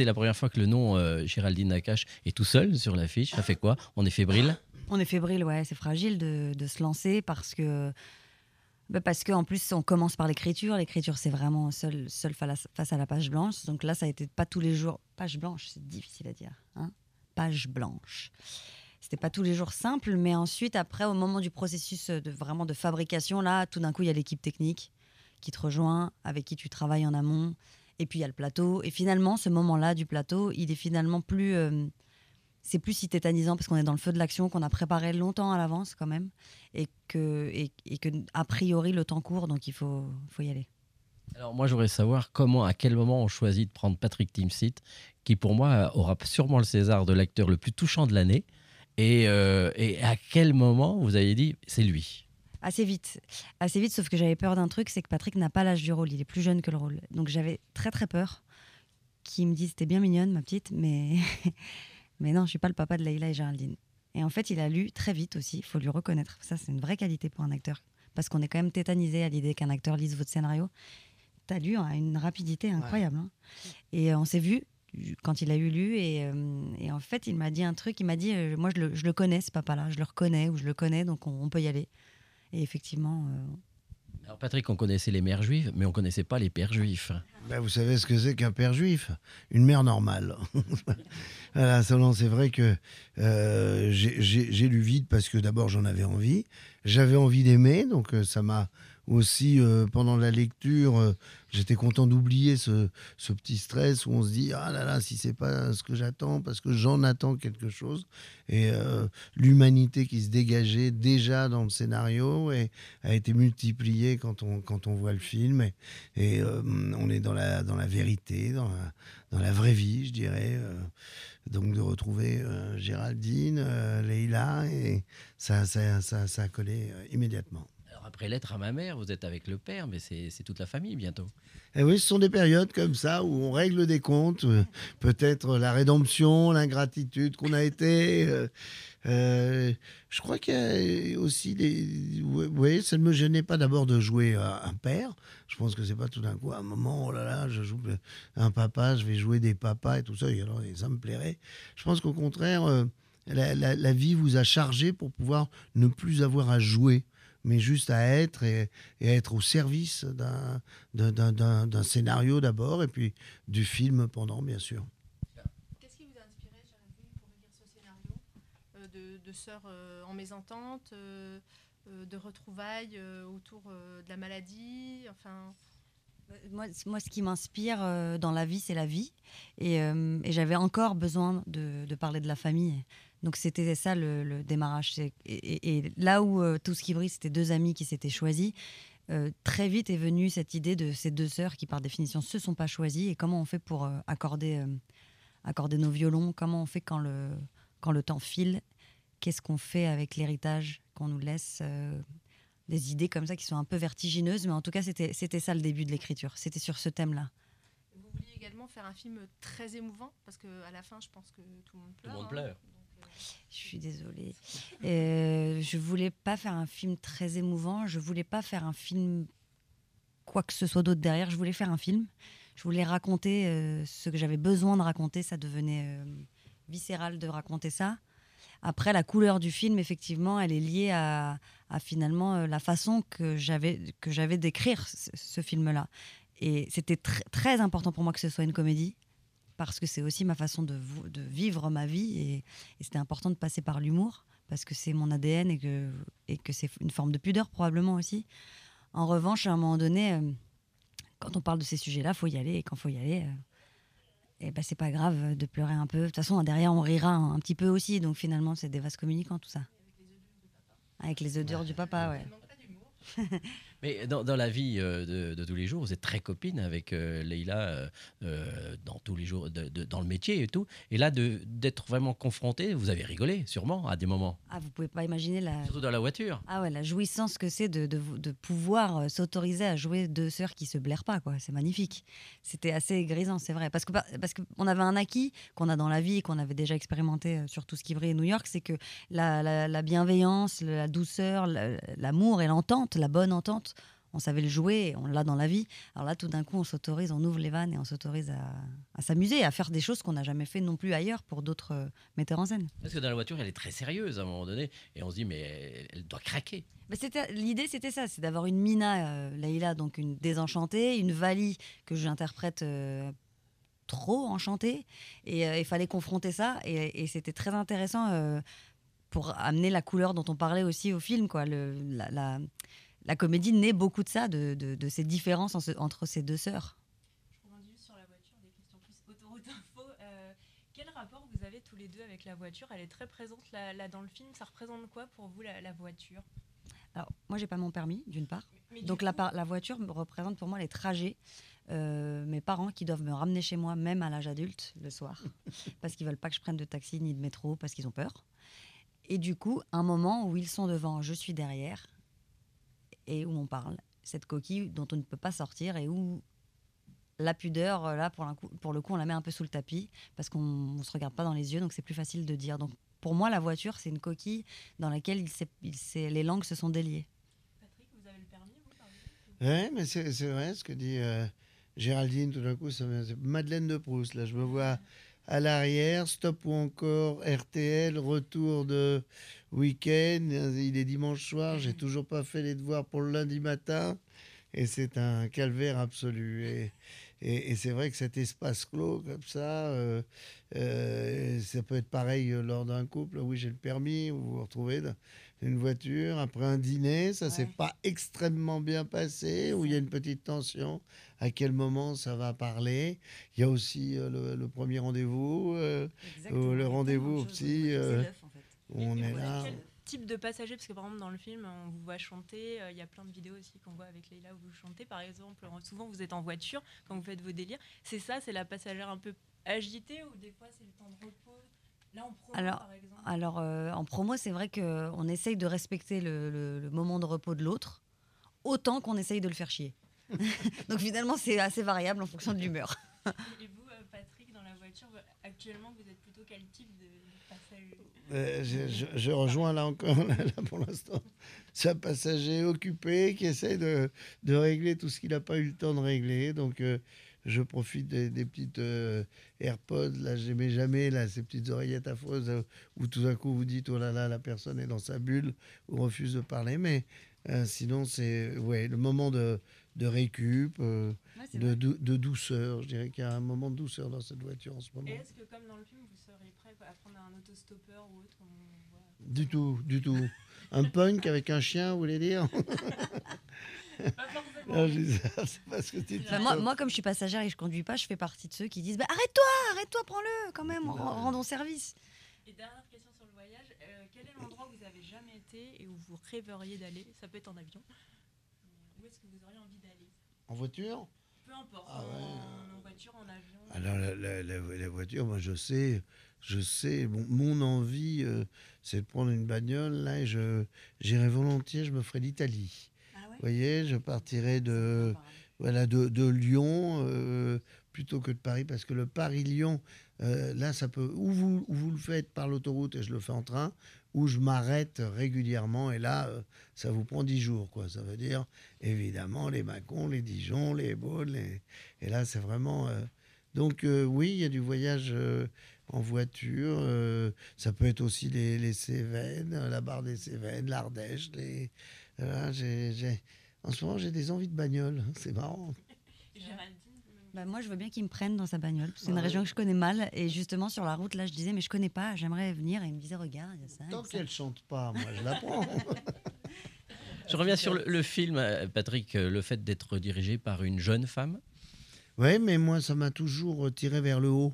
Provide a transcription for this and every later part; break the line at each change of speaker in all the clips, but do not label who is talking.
c'est la première fois que le nom euh, Géraldine Nakache est tout seul sur l'affiche. Ça fait quoi? On est fébrile?
On est fébrile, ouais. C'est fragile de, se lancer parce que. bah, parce qu'en plus, on commence par l'écriture. L'écriture, c'est vraiment seul, seul fa- face à la page blanche. Donc là, ça a été pas tous les jours. Page blanche, c'est difficile à dire. Hein page blanche. C'était pas tous les jours simple, mais ensuite, après, au moment du processus de vraiment de fabrication, là, tout d'un coup, il y a l'équipe technique qui te rejoint, avec qui tu travailles en amont, et puis il y a le plateau. Et finalement, ce moment-là du plateau, il est finalement plus, euh, c'est plus si tétanisant parce qu'on est dans le feu de l'action, qu'on a préparé longtemps à l'avance quand même, et que, et, que a priori le temps court, donc il faut, faut y aller.
Alors moi, j'aimerais savoir comment, à quel moment on choisit de prendre Patrick Timsit, qui pour moi aura sûrement le César de l'acteur le plus touchant de l'année. Et, euh, et à quel moment vous avez dit c'est lui?
Assez vite, assez vite, sauf que j'avais peur d'un truc, c'est que Patrick n'a pas l'âge du rôle, il est plus jeune que le rôle. Donc j'avais très très peur qu'il me dise, t'es bien mignonne ma petite, mais, mais non, je suis pas le papa de Leïla et Géraldine. Et en fait, il a lu très vite aussi, il faut lui reconnaître. Ça, c'est une vraie qualité pour un acteur. Parce qu'on est quand même tétanisé à l'idée qu'un acteur lise votre scénario. T'as lu à une rapidité incroyable. hein. Et euh, on s'est vu quand il a eu lu. Et, euh, et en fait, il m'a dit un truc. Il m'a dit euh, Moi, je le, je le connais, ce papa-là. Je le reconnais ou je le connais, donc on, on peut y aller. Et effectivement, euh,
Alors Patrick, on connaissait les mères juives, mais on connaissait pas les pères juifs.
Ben, vous savez ce que c'est qu'un père juif? Une mère normale. voilà, seulement c'est vrai que euh, j'ai lu vite parce que d'abord j'en avais envie. J'avais envie d'aimer, donc euh, ça m'a aussi, euh, pendant la lecture, euh, j'étais content d'oublier ce, ce petit stress où on se dit Ah là là, si c'est pas ce que j'attends, parce que j'en attends quelque chose. Et euh, l'humanité qui se dégageait déjà dans le scénario et a été multipliée quand on, quand on voit le film. Et, on est dans la, dans la vérité, dans la, dans la vraie vie, je dirais. donc de retrouver Géraldine, Leïla, et ça, ça, ça, ça a collé immédiatement.
Après Lettre à ma mère, vous êtes avec le père, mais c'est toute la famille bientôt.
Et oui, ce sont des périodes comme ça où on règle des comptes, euh, peut-être la rédemption, l'ingratitude qu'on a été. euh, euh, je crois qu'il y a aussi des. Oui, ça ne me gênait pas d'abord de jouer un père. Je pense que c'est pas tout d'un coup, un moment, oh là là, je joue un papa, je vais jouer des papas et tout ça, alors, ça me plairait. Je pense qu'au contraire, la vie vous a chargé pour pouvoir ne plus avoir à jouer, mais juste à être et, à être au service d'un scénario d'abord, et puis du film pendant, bien sûr.
Qu'est-ce qui vous a inspiré, Géraldine, pour écrire ce scénario euh, de, sœurs euh, en mésentente, euh, de retrouvailles autour de la maladie Enfin,
moi, c- moi, ce qui m'inspire euh, dans la vie, c'est la vie. Et, euh, j'avais encore besoin de, parler de la famille. Donc c'était ça le, démarrage. Et, là où euh, tout ce qui brille, c'était deux amis qui s'étaient choisis. euh, très vite est venue cette idée de ces deux sœurs qui, par définition, se sont pas choisies. Et comment on fait pour euh, accorder, euh, accorder nos violons? Comment on fait quand le, quand le temps file? Qu'est-ce qu'on fait avec l'héritage qu'on nous laisse euh, Des idées comme ça qui sont un peu vertigineuses, mais en tout cas, c'était c'était ça le début de l'écriture. C'était sur ce thème-là.
vous vouliez également faire un film très émouvant, parce qu'à la fin, je pense que tout le monde pleure.
monde
hein.
pleure.
Euh,
Je suis désolée. Euh, je voulais pas faire un film très émouvant. Je voulais pas faire un film quoi que ce soit d'autre derrière. Je voulais faire un film. Je voulais raconter euh, ce que j'avais besoin de raconter. Ça devenait euh, viscéral de raconter ça. Après, la couleur du film, effectivement, elle est liée à, finalement euh, la façon que j'avais que j'avais d'écrire ce, film-là. Et c'était tr- très important pour moi que ce soit une comédie parce que c'est aussi ma façon de, vivre ma vie et, c'était important de passer par l'humour parce que c'est mon ADN et que, et que c'est une forme de pudeur probablement aussi. En revanche, à un moment donné, euh, quand on parle de ces sujets-là, faut y aller et quand faut y aller, euh, eh ben c'est pas grave de pleurer un peu. De toute façon, derrière, on rira un, petit peu aussi. Donc finalement, c'est des vases communicants tout ça. Avec les durs du papa, ouais.
Mais dans, dans la vie euh, de, de tous les jours, vous êtes très copine avec euh, Leïla euh, euh, dans tous les jours, de- de- dans le métier et tout. Et là, d'être vraiment confronté, vous avez rigolé, sûrement, à des moments.
Ah, vous pouvez pas imaginer la,
Surtout dans la voiture.
Ah ouais, la jouissance que c'est de, pouvoir s'autoriser à jouer deux sœurs qui se blairent pas, quoi. C'est magnifique. C'était assez grisant, c'est vrai. Parce que parce qu'on avait un acquis qu'on a dans la vie et qu'on avait déjà expérimenté sur tout ce qui brille à New York, c'est que la, la- la bienveillance, la douceur, la- l'amour et l'entente, la bonne entente, on savait le jouer, on l'a dans la vie. Alors là, tout d'un coup, on s'autorise, on ouvre les vannes et on s'autorise à, à s'amuser, à faire des choses qu'on n'a jamais fait non plus ailleurs pour d'autres euh, metteurs en scène.
Parce que dans la voiture, elle est très sérieuse à un moment donné, et on se dit, mais elle, doit craquer.
C'était- L'idée, c'était ça, c'est d'avoir une Mina, euh, donc une désenchantée, une Vali que j'interprète euh, trop enchantée, et euh, il fallait confronter ça, et, et c'était très intéressant pour amener la couleur dont on parlait aussi au film, quoi. Le, la, la- la comédie naît beaucoup de ça, de, de- de ces différences en ce- entre ces deux sœurs.
Je rebondis juste sur la voiture, des questions plus autoroute info. Euh, quel rapport vous avez tous les deux avec la voiture? Elle est très présente là, là dans le film. Ça représente quoi pour vous la, la voiture?
Alors, moi, j'ai pas mon permis, d'une part.
Mais
Donc la, voiture représente pour moi les trajets. Euh, mes parents qui doivent me ramener chez moi, même à l'âge adulte, le soir, parce qu'ils veulent pas que je prenne de taxi ni de métro, parce qu'ils ont peur. Et du coup, un moment où ils sont devant, je suis derrière, et où on parle, cette coquille dont on ne peut pas sortir et où la pudeur, là, pour, un coup- pour le coup, on la met un peu sous le tapis, parce qu'on ne se regarde pas dans les yeux, donc c'est plus facile de dire. Donc pour moi, la voiture, c'est une coquille dans laquelle il il les langues se sont déliées.
Patrick, vous avez le permis, vous, par exemple?
Ouais, mais c'est vrai ce que dit euh, Géraldine, tout d'un coup, ça Madeleine de Proust. Là, je me vois à l'arrière, stop ou encore RTL, retour de week-end. Il est dimanche soir, j'ai toujours pas fait les devoirs pour le lundi matin. Et c'est un calvaire absolu. Et, c'est vrai que cet espace clos, comme ça, euh, euh, ça peut être pareil lors d'un couple. Oui, j'ai le permis, vous vous retrouvez dans une voiture, après un dîner, ça s'est
Ouais.
pas extrêmement bien passé, où il y a une petite tension? À quel moment ça va parler? Il y a aussi euh, le, le premier rendez-vous, euh, le rendez-vous euh,
fait.
où on
Et
est là.
quel type de passager? Parce que par exemple, dans le film, on vous voit chanter. euh, Il y a plein de vidéos aussi qu'on voit avec Leïla où vous chantez. Par exemple, euh, souvent vous êtes en voiture quand vous faites vos délires. C'est ça, c'est la passagère un peu agitée ou des fois c'est le temps de repos Là, en promo,
Alors,
par exemple.
Alors, euh, en promo, c'est vrai qu'on essaye de respecter le, le- le moment de repos de l'autre, autant qu'on essaye de le faire chier. Donc finalement, c'est assez variable en fonction de l'humeur.
Et vous, euh, Patrick, dans la voiture, actuellement, vous êtes plutôt quel type de, de passager?
Euh, je, je- je rejoins là encore, là, là, pour l'instant, c'est un passager occupé qui essaie de, de régler tout ce qu'il n'a pas eu le temps de régler. Donc, euh, je profite des, des petites euh, AirPods, là, j'aimais jamais, là, ces petites oreillettes affreuses euh, où tout d'un coup vous dites, oh là là, la personne est dans sa bulle ou refuse de parler. Mais euh, sinon, c'est ouais, le moment de, de récup, euh, de, dou- de douceur. Je dirais qu'il y a un moment de douceur dans cette voiture en ce moment.
Et est-ce que, comme dans le film, vous seriez prêt à prendre un autostoppeur ou autre on
Du tout, du tout. Un punk avec un chien, vous voulez dire?
Pas forcément.
Non, je dis ça, c'est parce que tu
Enfin, moi, moi, comme je suis passagère et que je conduis pas, je fais partie de ceux qui disent bah, arrête-toi, arrête-toi, prends-le quand même, rend- rendons service.
Et dernière question sur le voyage, euh, quel est l'endroit où vous avez jamais été et où vous rêveriez d'aller? Ça peut être en avion. Mais Où est-ce que vous auriez envie d'aller?
En voiture?
Peu importe,
Ah ouais.
en, en voiture, en avion.
Alors, la, la- la- la voiture, moi, je sais, je sais, mon, mon envie, euh, c'est de prendre une bagnole, là, et je, j'irai volontiers, je me ferai l'Italie. Vous voyez, je partirai de, voilà, de, de Lyon euh, plutôt que de Paris, parce que le Paris-Lyon, euh, là, ça peut. Ou vous, ou vous le faites par l'autoroute et je le fais en train, ou je m'arrête régulièrement, et là, euh, ça vous prend 10 jours, quoi. Ça veut dire, évidemment, les Macons, les Dijon, les Baudes, les... et là, c'est vraiment. Donc, oui, il y a du voyage. en voiture, ça peut être aussi les, les Cévennes, la barre des Cévennes, l'Ardèche. Les... En ce moment, j'ai des envies de bagnole. C'est marrant.
Bah, moi, je veux bien qu'ils me prennent dans sa bagnole. C'est une
Ouais.
région que je connais mal. Et justement, sur la route, là, je disais, mais je connais pas, j'aimerais venir. Et il me disait, regarde, il y a ça.
Tant qu'elle chante pas, moi, je la prends.
Je reviens sur le, le film, euh, Patrick, euh, le fait d'être dirigé par une jeune femme.
Oui, mais moi, ça m'a toujours tiré vers le haut.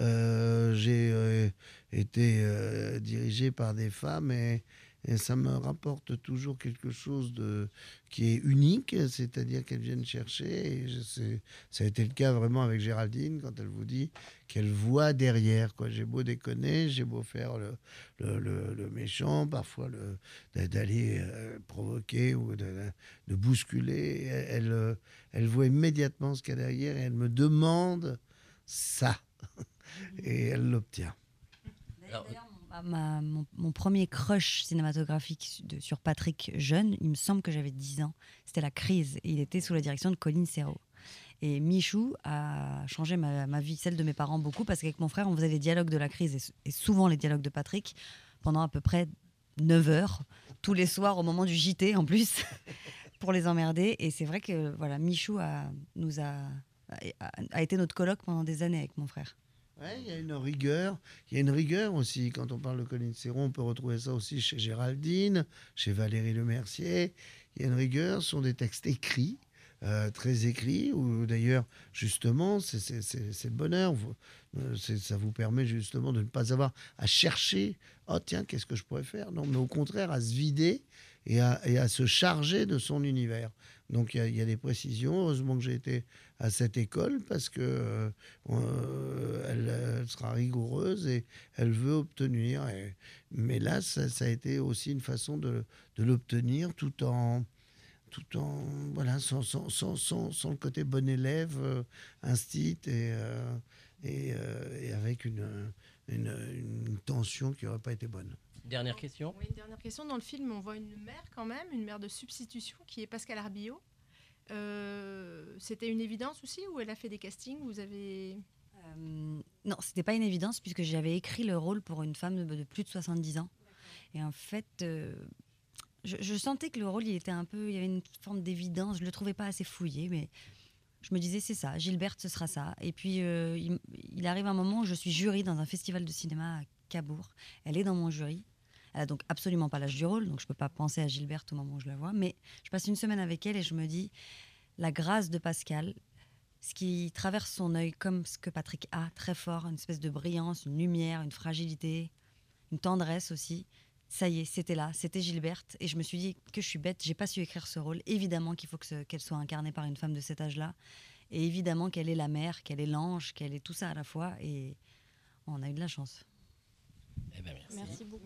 Euh, j'ai euh, été euh, dirigé par des femmes et, et ça me rapporte toujours quelque chose de, qui est unique, c'est-à-dire qu'elles viennent chercher. Et je sais, ça a été le cas vraiment avec Géraldine quand elle vous dit qu'elle voit derrière. Quoi. J'ai beau déconner, j'ai beau faire le, le, le- le méchant, parfois le, d'aller euh, provoquer ou de, de bousculer. Elle, elle, voit immédiatement ce qu'il y a derrière et elle me demande ça. et elle l'obtient.
Alors,
Mon, premier crush cinématographique sur Patrick jeune, il me semble que j'avais 10 ans. C'était La Crise. Il était sous la direction de Colin Serrault. Et Michou a changé ma, vie, celle de mes parents, beaucoup, parce qu'avec mon frère, on faisait les dialogues de La Crise et, souvent les dialogues de Patrick pendant à peu près 9 heures, tous les soirs au moment du JT en plus, pour les emmerder. Et c'est vrai que voilà, Michou a, a, été notre coloc pendant des années avec mon frère.
Il y a une rigueur. Il y a une rigueur aussi. Quand on parle de Colline Serron, on peut retrouver ça aussi chez Géraldine, chez Valérie Lemercier. Il y a une rigueur. Ce sont des textes écrits, euh, très écrits, où d'ailleurs, justement, c'est le bonheur. Euh, ça vous permet justement de ne pas avoir à chercher Oh, tiens, qu'est-ce que je pourrais faire? Non, mais au contraire, à se vider et à se charger de son univers. Donc, il y a- des précisions. Heureusement que j'ai été à cette école parce que. euh, euh, elle, sera rigoureuse et elle veut obtenir. mais là, ça, a été aussi une façon de, l'obtenir tout en, tout en voilà, sans, sans, sans, sans, le côté bon élève, euh, instit et, euh, et, avec une, une tension qui n'aurait pas été bonne.
Dernière question.
Oui, une dernière question. Dans le film, on voit une mère quand même, une mère de substitution qui est Pascal Arbillot. Euh, C'était une évidence aussi ou elle a fait des castings Vous avez
Euh, non, c'était pas une évidence puisque j'avais écrit le rôle pour une femme de, de plus de 70 ans. Et en fait, euh, je, je sentais que le rôle, il était un peu, il y avait une forme d'évidence. Je le trouvais pas assez fouillé, mais je me disais c'est ça. Gilberte, ce sera ça. Et puis euh, il, il arrive un moment où je suis jury dans un festival de cinéma à Cabourg. Elle est dans mon jury. Elle a donc absolument pas l'âge du rôle, donc je peux pas penser à Gilberte au moment où je la vois. Mais je passe une semaine avec elle et je me dis la grâce de Pascal, ce qui traverse son œil comme ce que Patrick a, très fort, une espèce de brillance, une lumière, une fragilité, une tendresse aussi. Ça y est, c'était là, c'était Gilberte. Et je me suis dit que je suis bête, j'ai pas su écrire ce rôle. Évidemment qu'il faut que qu'elle soit incarnée par une femme de cet âge-là. Et évidemment qu'elle est la mère, qu'elle est l'ange, qu'elle est tout ça à la fois. Et on a eu de la chance.
Eh ben, merci.
Merci beaucoup.